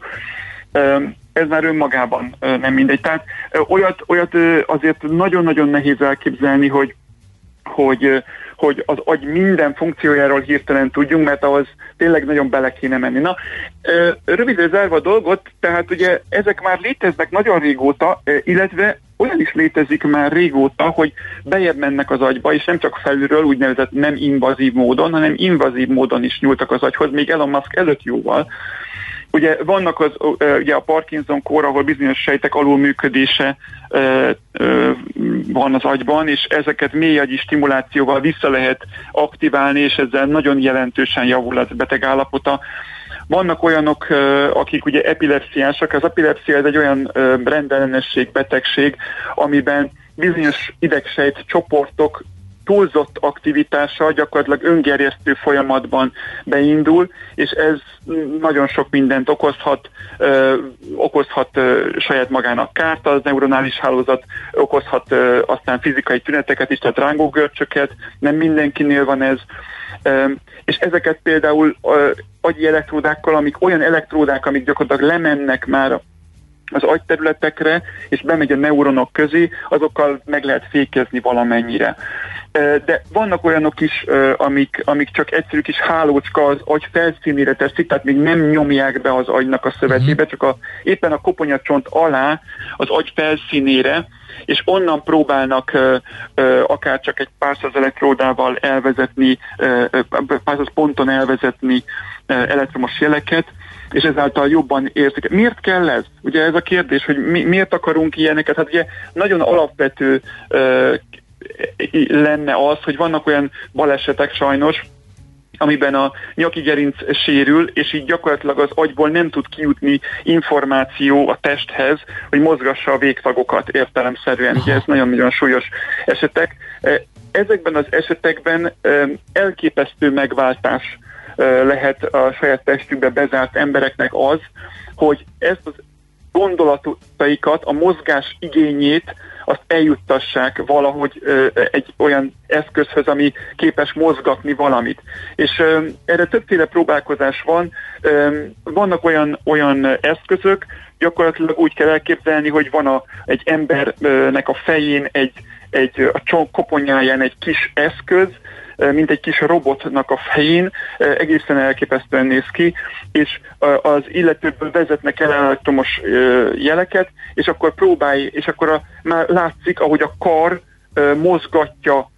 ez már önmagában nem mindegy. Tehát olyat, olyat azért nagyon-nagyon nehéz elképzelni, hogy, hogy, hogy az agy minden funkciójáról hirtelen tudjunk, mert ahhoz tényleg nagyon bele kéne menni. Na, rövidre zárva a dolgot, tehát ugye ezek már léteznek nagyon régóta, illetve olyan is létezik már régóta, hogy bejebb mennek az agyba, és nem csak felülről, úgynevezett nem invazív módon, hanem invazív módon is nyúltak az agyhoz, még Elon Musk előtt jóval. Ugye vannak az, ugye a Parkinson kór, ahol bizonyos sejtek alulműködése van az agyban, és ezeket mélyagyi stimulációval vissza lehet aktiválni, és ezzel nagyon jelentősen javul az beteg állapota. Vannak olyanok, akik ugye epilepsziásak, az epilepsia ez egy olyan rendellenesség, betegség, amiben bizonyos idegsejt csoportok túlzott aktivitása gyakorlatilag öngerjesztő folyamatban beindul, és ez nagyon sok mindent okozhat, ö, okozhat ö, saját magának kárt, az neuronális hálózat okozhat ö, aztán fizikai tüneteket is, tehát rángógörcsöket, nem mindenkinél van ez, ö, és ezeket például ö, agyi elektródákkal, amik olyan elektródák, amik gyakorlatilag lemennek már az agyterületekre, és bemegy a neuronok közé, azokkal meg lehet fékezni valamennyire de vannak olyanok is, amik, amik csak egyszerű kis hálócska az agy felszínére teszik, tehát még nem nyomják be az agynak a szövetébe, csak a, éppen a koponyacsont alá az agy felszínére, és onnan próbálnak akár csak egy pár száz elektródával elvezetni, pár száz ponton elvezetni elektromos jeleket, és ezáltal jobban érzik. Miért kell ez? Ugye ez a kérdés, hogy mi, miért akarunk ilyeneket? Hát ugye nagyon alapvető uh, lenne az, hogy vannak olyan balesetek sajnos, amiben a nyaki gerinc sérül, és így gyakorlatilag az agyból nem tud kijutni információ a testhez, hogy mozgassa a végtagokat értelemszerűen. Ugye ez nagyon-nagyon súlyos esetek. E, ezekben az esetekben e, elképesztő megváltás e, lehet a saját testükbe bezárt embereknek az, hogy ezt az gondolataikat, a mozgás igényét azt eljuttassák valahogy egy olyan eszközhöz, ami képes mozgatni valamit. És erre többféle próbálkozás van. Vannak olyan, olyan eszközök, gyakorlatilag úgy kell elképzelni, hogy van a, egy embernek a fején egy, egy a csonk koponyáján egy kis eszköz, mint egy kis robotnak a fején, egészen elképesztően néz ki, és az illetőből vezetnek el elektromos jeleket, és akkor próbálj, és akkor a, már látszik, ahogy a kar mozgatja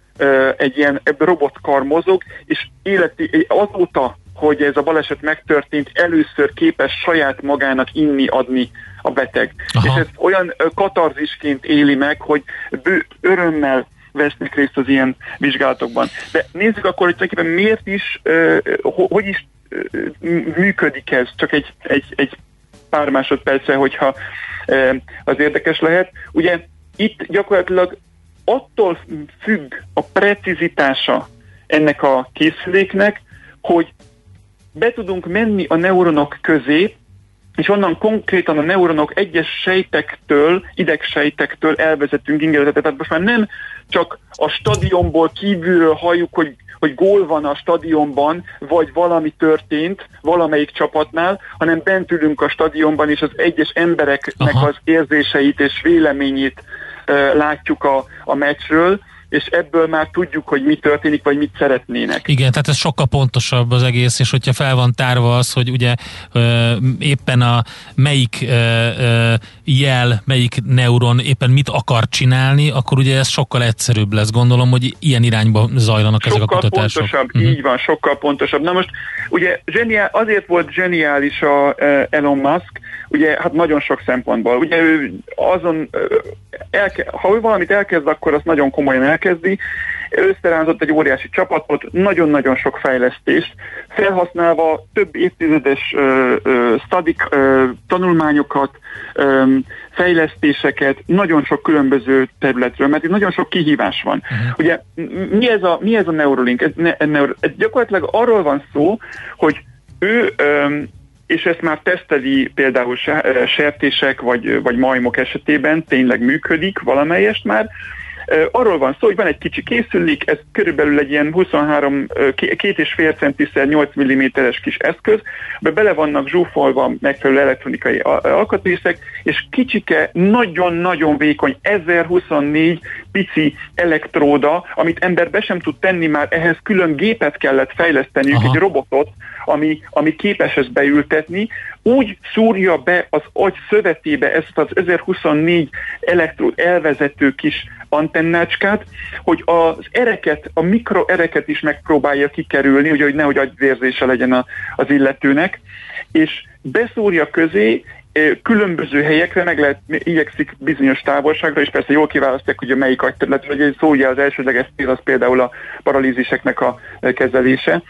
egy ilyen robotkar mozog, és életi, azóta, hogy ez a baleset megtörtént, először képes saját magának inni, adni a beteg. Aha. És ez olyan katarzisként éli meg, hogy bő, örömmel vesznek részt az ilyen vizsgálatokban. De nézzük akkor, hogy tulajdonképpen miért is, hogy is működik ez, csak egy, egy, egy pár másodperce, hogyha az érdekes lehet. Ugye itt gyakorlatilag attól függ a precizitása ennek a készüléknek, hogy be tudunk menni a neuronok közé, és onnan konkrétan a neuronok egyes sejtektől, idegsejtektől elvezetünk ingerezetet. Tehát most már nem csak a stadionból kívülről halljuk, hogy hogy gól van a stadionban, vagy valami történt valamelyik csapatnál, hanem bent ülünk a stadionban, és az egyes embereknek Aha. az érzéseit és véleményét uh, látjuk a, a meccsről, és ebből már tudjuk, hogy mi történik, vagy mit szeretnének. Igen, tehát ez sokkal pontosabb az egész, és hogyha fel van tárva az, hogy ugye éppen a melyik jel, melyik neuron éppen mit akar csinálni, akkor ugye ez sokkal egyszerűbb lesz. Gondolom, hogy ilyen irányba zajlanak sokkal ezek a kutatások. pontosabb, uh-huh. így van, sokkal pontosabb. Na most ugye zseniál, azért volt zseniális a Elon Musk, ugye hát nagyon sok szempontból. Ugye ő azon, elke, ha ő valamit elkezd, akkor azt nagyon komolyan elkezdi. Összeránzott egy óriási csapatot, nagyon-nagyon sok fejlesztést, felhasználva több évtizedes ö, ö, stadik ö, tanulmányokat, ö, fejlesztéseket, nagyon sok különböző területről, mert itt nagyon sok kihívás van. Uh-huh. Ugye mi ez a, mi ez a Neuralink? Ez, ne, ez, ez gyakorlatilag arról van szó, hogy ő ö, és ezt már teszteli például sertések vagy, vagy majmok esetében, tényleg működik valamelyest már, Arról van szó, hogy van egy kicsi készülék, ez körülbelül egy ilyen 23, 2,5 centiszer 8 mm-es kis eszköz, be bele vannak zsúfolva megfelelő elektronikai alkatrészek, és kicsike, nagyon-nagyon vékony, 1024 pici elektróda, amit ember be sem tud tenni, már ehhez külön gépet kellett fejleszteniük, Aha. egy robotot, ami, ami képes ezt beültetni, úgy szúrja be az agy szövetébe ezt az 1024 elektród elvezető kis antennácskát, hogy az ereket, a mikroereket is megpróbálja kikerülni, hogy, hogy nehogy agyvérzése legyen a, az illetőnek, és beszúrja közé, különböző helyekre meg lehet, igyekszik bizonyos távolságra, és persze jól kiválasztják, hogy a melyik agyterület, hogy egy szó ugye az elsődleges cél az például a paralíziseknek a kezelése.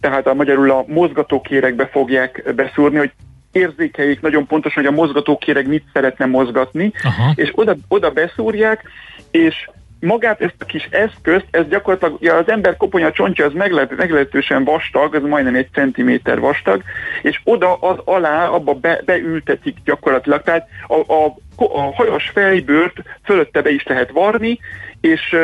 Tehát a magyarul a mozgatókérekbe fogják beszúrni, hogy érzékeljék nagyon pontosan, hogy a mozgatókéreg mit szeretne mozgatni, Aha. és oda, oda beszúrják, és magát ezt a kis eszközt, ez gyakorlatilag ja, az ember koponya csontja az meglehet, meglehetősen vastag, az majdnem egy centiméter vastag, és oda az alá, abba be, beültetik gyakorlatilag. Tehát a, a, a hajas fejbőrt fölötte be is lehet varni, és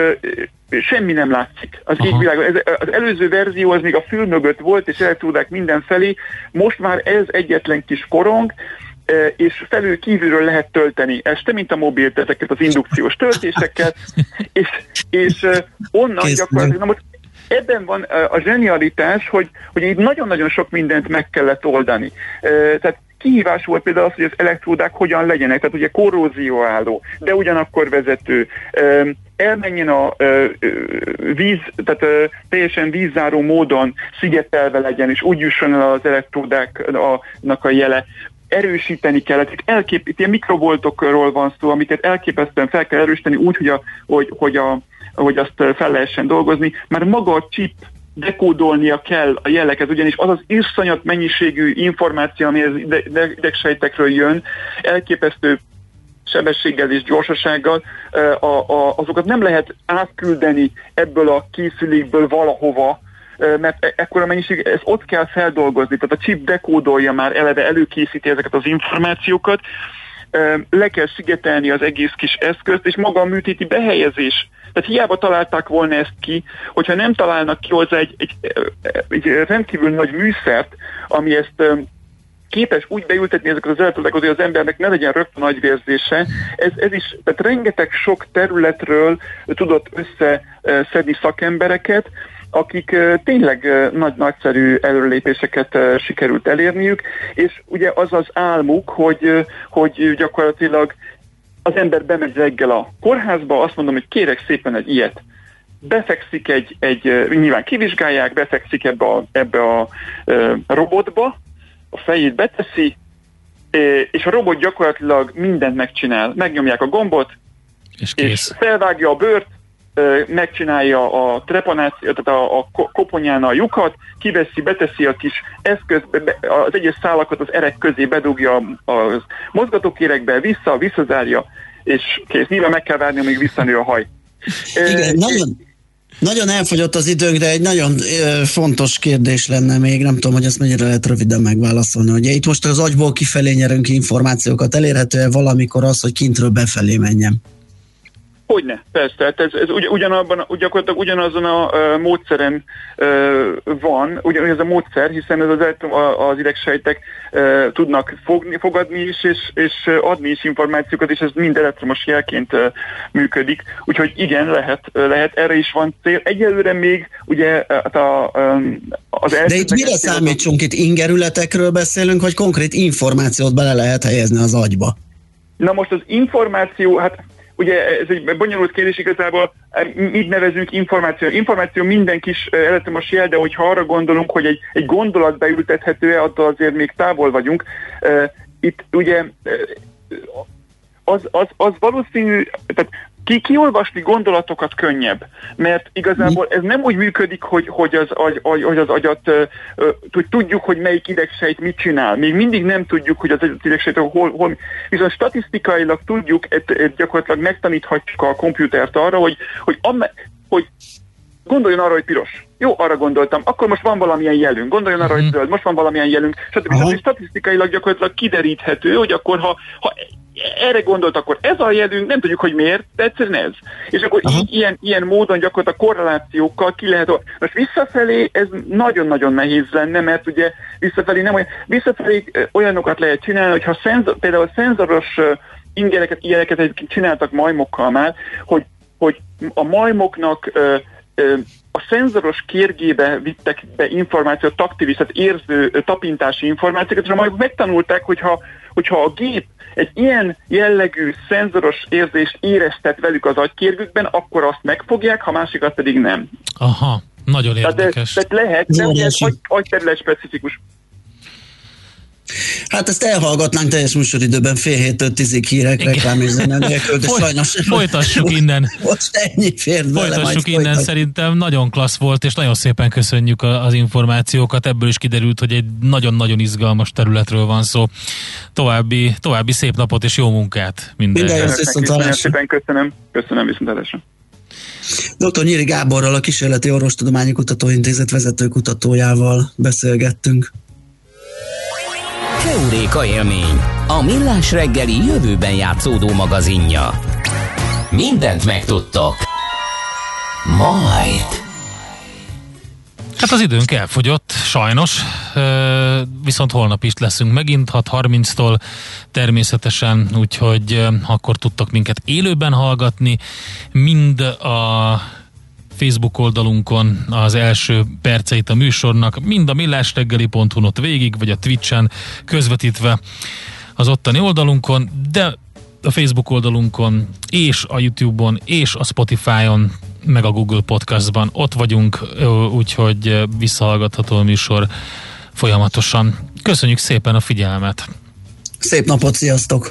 semmi nem látszik az égvilágon. Ez, az előző verzió az még a fül mögött volt, és el tudták mindenfelé. Most már ez egyetlen kis korong, e, és felül kívülről lehet tölteni este, mint a mobil, ezeket az indukciós töltéseket, és, és onnan Kész, gyakorlatilag, na most ebben van a zsenialitás, hogy, hogy itt nagyon-nagyon sok mindent meg kellett oldani. Tehát kihívás volt például az, hogy az elektródák hogyan legyenek, tehát ugye korrózióálló, de ugyanakkor vezető, elmenjen a víz, tehát teljesen vízzáró módon szigetelve legyen, és úgy jusson el az elektródáknak a jele erősíteni kellett. Itt, elkép, itt ilyen mikrovoltokról van szó, amiket elképesztően fel kell erősíteni úgy, hogy, a, hogy, hogy, a, hogy azt fel lehessen dolgozni. Már maga a chip dekódolnia kell a jeleket, ugyanis az az iszonyat mennyiségű információ, ami az idegsejtekről jön, elképesztő sebességgel és gyorsasággal, a, a, azokat nem lehet átküldeni ebből a készülékből valahova, mert e, ekkora mennyiség, ezt ott kell feldolgozni, tehát a chip dekódolja már eleve, előkészíti ezeket az információkat, le kell szigetelni az egész kis eszközt, és maga a műtéti behelyezés. Tehát hiába találták volna ezt ki, hogyha nem találnak ki hozzá egy, egy, egy rendkívül nagy műszert, ami ezt képes úgy beültetni ezeket az elektrodák, hogy az embernek ne legyen rögtön agyvérzése. Ez, ez is, tehát rengeteg sok területről tudott összeszedni szakembereket, akik tényleg nagy, nagyszerű előlépéseket sikerült elérniük, és ugye az az álmuk, hogy, hogy gyakorlatilag az ember bemegy reggel a kórházba, azt mondom, hogy kérek szépen egy ilyet. Befekszik egy, egy nyilván kivizsgálják, befekszik ebbe a, ebbe a e, robotba, a fejét beteszi, és a robot gyakorlatilag mindent megcsinál. Megnyomják a gombot, és, kész. és felvágja a bőrt, megcsinálja a trepanációt, tehát a, a koponyán a lyukat, kiveszi, beteszi a kis eszköz, az egyes szálakat az erek közé bedugja a mozgatókérekbe, vissza, visszazárja, és kész. Nyilván meg kell várni, amíg visszanő a haj. Igen, nagyon, Nagyon elfogyott az időnk, de egy nagyon fontos kérdés lenne még, nem tudom, hogy ezt mennyire lehet röviden megválaszolni. Ugye itt most az agyból kifelé nyerünk információkat, elérhető-e valamikor az, hogy kintről befelé menjen? Hogyne, persze, tehát ez, ez ugy, ugyanabban, gyakorlatilag ugyanazon a uh, módszeren uh, van, ugyanaz a módszer, hiszen ez az, az idegsejtek uh, tudnak fogni, fogadni is, és, és adni is információkat, és ez mind elektromos jelként uh, működik. Úgyhogy igen, lehet, lehet, erre is van cél. Egyelőre még ugye hát a, um, az első... De itt mire számítsunk? Itt ingerületekről beszélünk, hogy konkrét információt bele lehet helyezni az agyba? Na most az információ, hát ugye ez egy bonyolult kérdés igazából, mit nevezünk információ? Információ minden kis elektromos jel, de hogyha arra gondolunk, hogy egy, egy gondolat beültethető-e, attól azért még távol vagyunk. Itt ugye az, az, az valószínű, tehát ki, kiolvasni gondolatokat könnyebb, mert igazából ez nem úgy működik, hogy, hogy, az, agy, hogy az agyat, hogy tudjuk, hogy melyik idegsejt mit csinál. Még mindig nem tudjuk, hogy az idegsejt hol, hol. Viszont statisztikailag tudjuk, et, et gyakorlatilag megtaníthatjuk a komputert arra, hogy, hogy, amme, hogy gondoljon arra, hogy piros. Jó, arra gondoltam. Akkor most van valamilyen jelünk. Gondoljon arra, hogy mhm. zöld. Most van valamilyen jelünk. Stb. Statisztikailag gyakorlatilag kideríthető, hogy akkor ha, ha erre gondolt, akkor ez a jelünk, nem tudjuk, hogy miért, de egyszerűen ez. És akkor így, ilyen, ilyen módon gyakorlatilag a korrelációkkal ki lehet... Most visszafelé ez nagyon-nagyon nehéz lenne, mert ugye visszafelé nem olyan... Visszafelé olyanokat lehet csinálni, hogyha szenzor, például szenzoros ingereket, ilyeneket csináltak majmokkal már, hogy, hogy a majmoknak a szenzoros kérgébe vittek be információt, taktilis, tehát érző, tapintási információkat, és majd megtanulták, hogyha, hogyha a gép egy ilyen jellegű szenzoros érzést éreztet velük az agykérgükben, akkor azt megfogják, ha másikat pedig nem. Aha, nagyon érdekes. Tehát, tehát lehet, nem ez agyterület specifikus. Hát ezt elhallgatnánk teljes műsoridőben fél héttől tízig hírek, reklám és nélkül, de sajnos... Folytassuk innen. Most ennyi fért Folytassuk innen, folytat. szerintem nagyon klassz volt, és nagyon szépen köszönjük az információkat. Ebből is kiderült, hogy egy nagyon-nagyon izgalmas területről van szó. További, további szép napot és jó munkát minden. Minden Nagyon szépen köszönöm. Köszönöm viszontlátásra. Dr. Nyíri Gáborral, a Kísérleti Orvostudományi Kutatóintézet vezető kutatójával beszélgettünk. Heuréka élmény, a millás reggeli jövőben játszódó magazinja. Mindent megtudtok. Majd. Hát az időnk elfogyott, sajnos, viszont holnap is leszünk megint, 6.30-tól természetesen, úgyhogy akkor tudtok minket élőben hallgatni, mind a Facebook oldalunkon az első perceit a műsornak, mind a millásreggeli.hu ott végig, vagy a Twitch-en közvetítve az ottani oldalunkon, de a Facebook oldalunkon, és a YouTube-on, és a Spotify-on, meg a Google Podcastban ott vagyunk, úgyhogy visszahallgatható a műsor folyamatosan. Köszönjük szépen a figyelmet! Szép napot, sziasztok!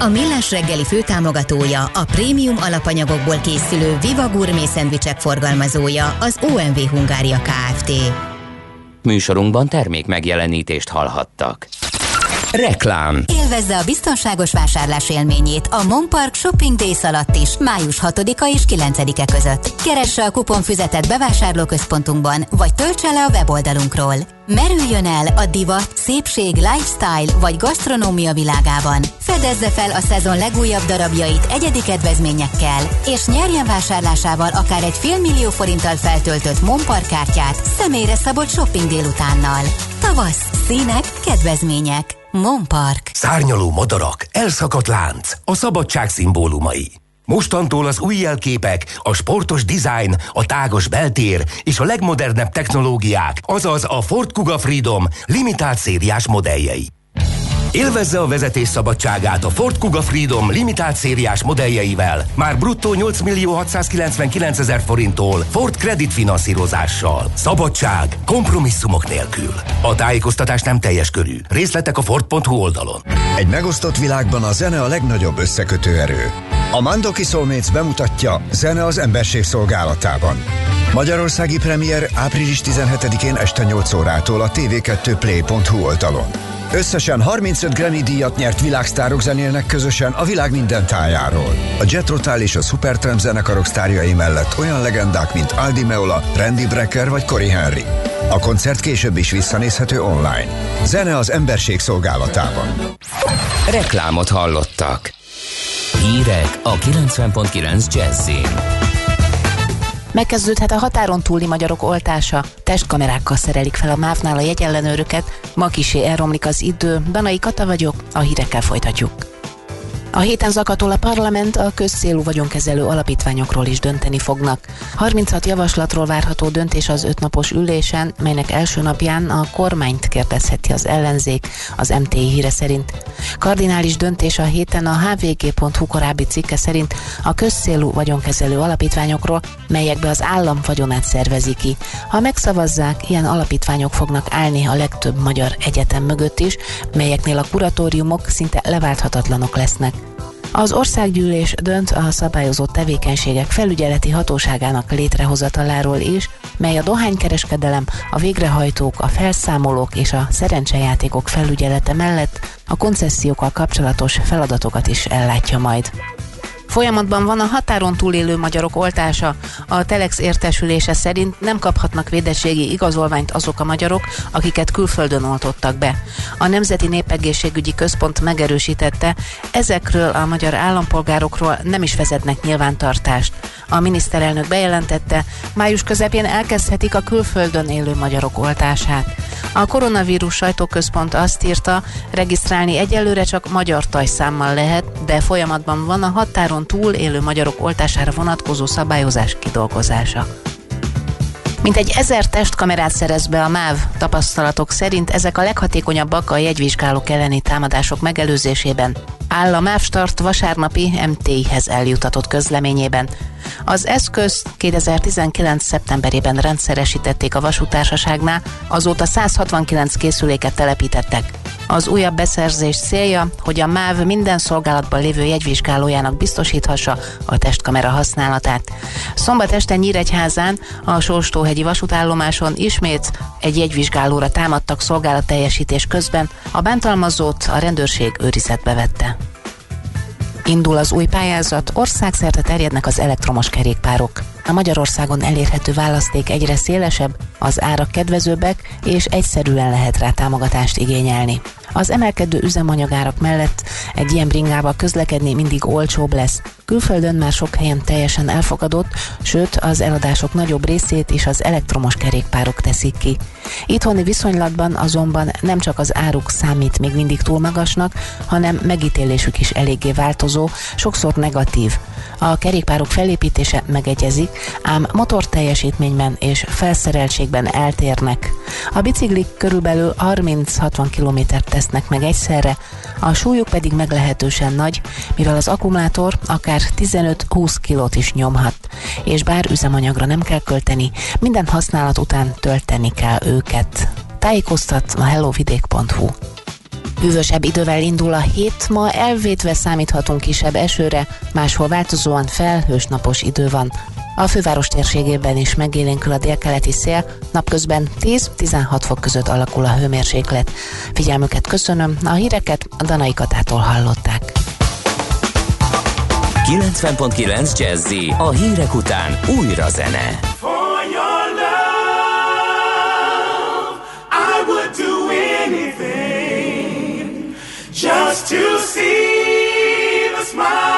A Millás reggeli főtámogatója, a prémium alapanyagokból készülő Viva Gourmet szendvicsek forgalmazója, az OMV Hungária Kft. Műsorunkban termék megjelenítést hallhattak. Reklám. Élvezze a biztonságos vásárlás élményét a Monpark Shopping Days alatt is, május 6-a és 9-e között. Keresse a kuponfüzetet bevásárlóközpontunkban, vagy töltse le a weboldalunkról. Merüljön el a divat, szépség, lifestyle vagy gasztronómia világában. Fedezze fel a szezon legújabb darabjait egyedi kedvezményekkel, és nyerjen vásárlásával akár egy félmillió forinttal feltöltött Monpark kártyát személyre szabott shopping délutánnal. Tavasz, színek, kedvezmények. Monpark. Szárnyaló madarak, elszakadt lánc, a szabadság szimbólumai. Mostantól az új jelképek, a sportos design, a tágos beltér és a legmodernebb technológiák, azaz a Ford Kuga Freedom limitált szériás modelljei. Élvezze a vezetés szabadságát a Ford Kuga Freedom limitált szériás modelljeivel, már bruttó 8 millió 699 ezer forinttól Ford Credit finanszírozással. Szabadság, kompromisszumok nélkül. A tájékoztatás nem teljes körű. Részletek a Ford.hu oldalon. Egy megosztott világban a zene a legnagyobb összekötő erő. A Mandoki Soulmates bemutatja Zene az emberség szolgálatában. Magyarországi premier április 17-én este 8 órától a tv2play.hu oldalon. Összesen 35 Grammy díjat nyert világsztárok zenélnek közösen a világ minden tájáról. A Jet Rotal és a Supertramp zenekarok sztárjai mellett olyan legendák, mint Aldi Meola, Randy Brecker vagy Cory Henry. A koncert később is visszanézhető online. Zene az emberség szolgálatában. Reklámot hallottak. Hírek a 90.9 Jazzin. Megkezdődhet a határon túli magyarok oltása. Testkamerákkal szerelik fel a MÁV-nál a jegyellenőröket. Ma kisé elromlik az idő. Danai Kata vagyok, a hírekkel folytatjuk. A héten zakatol a parlament a közszélú vagyonkezelő alapítványokról is dönteni fognak. 36 javaslatról várható döntés az ötnapos ülésen, melynek első napján a kormányt kérdezheti az ellenzék, az MTI híre szerint. Kardinális döntés a héten a hvg.hu korábbi cikke szerint a közszélú vagyonkezelő alapítványokról, melyekbe az állam vagyonát szervezi ki. Ha megszavazzák, ilyen alapítványok fognak állni a legtöbb magyar egyetem mögött is, melyeknél a kuratóriumok szinte leválthatatlanok lesznek. Az országgyűlés dönt a szabályozott tevékenységek felügyeleti hatóságának létrehozataláról is, mely a dohánykereskedelem, a végrehajtók, a felszámolók és a szerencsejátékok felügyelete mellett a koncesziókkal kapcsolatos feladatokat is ellátja majd. Folyamatban van a határon túlélő magyarok oltása. A Telex értesülése szerint nem kaphatnak védettségi igazolványt azok a magyarok, akiket külföldön oltottak be. A Nemzeti Népegészségügyi Központ megerősítette, ezekről a magyar állampolgárokról nem is vezetnek nyilvántartást. A miniszterelnök bejelentette, május közepén elkezdhetik a külföldön élő magyarok oltását. A koronavírus sajtóközpont azt írta, regisztrálni egyelőre csak magyar tajszámmal lehet, de folyamatban van a határon túl élő magyarok oltására vonatkozó szabályozás kidolgozása. Mintegy ezer testkamerát szerez be a MÁV tapasztalatok szerint ezek a leghatékonyabbak a jegyvizsgálók elleni támadások megelőzésében, áll a MÁV Start vasárnapi MT-hez eljutatott közleményében. Az eszköz 2019. szeptemberében rendszeresítették a vasútársaságnál, azóta 169 készüléket telepítettek. Az újabb beszerzés célja, hogy a MÁV minden szolgálatban lévő jegyvizsgálójának biztosíthassa a testkamera használatát. Szombat este Nyíregyházán a Sóstóhegyi vasútállomáson ismét egy jegyvizsgálóra támadtak szolgálatteljesítés közben, a bántalmazót a rendőrség őrizetbe vette. Indul az új pályázat, országszerte terjednek az elektromos kerékpárok. A Magyarországon elérhető választék egyre szélesebb, az árak kedvezőbbek, és egyszerűen lehet rá támogatást igényelni. Az emelkedő üzemanyagárak mellett egy ilyen bringával közlekedni mindig olcsóbb lesz. Külföldön már sok helyen teljesen elfogadott, sőt az eladások nagyobb részét is az elektromos kerékpárok teszik ki. Itthoni viszonylatban azonban nem csak az áruk számít még mindig túl magasnak, hanem megítélésük is eléggé változó, sokszor negatív. A kerékpárok felépítése megegyezik, ám motor teljesítményben és felszereltségben eltérnek. A biciklik körülbelül 30-60 kilométert tesznek meg egyszerre, a súlyuk pedig meglehetősen nagy, mivel az akkumulátor akár 15-20 kilót is nyomhat, és bár üzemanyagra nem kell költeni, minden használat után tölteni kell őket. Tájékoztat a hellovidék.hu Hűvösebb idővel indul a hét, ma elvétve számíthatunk kisebb esőre, máshol változóan felhős napos idő van. A főváros térségében is megélénkül a délkeleti szél, napközben 10-16 fok között alakul a hőmérséklet. Figyelmüket köszönöm, a híreket a Danai hallották. 90.9 Jazzy a hírek után újra zene. For just to see the smile.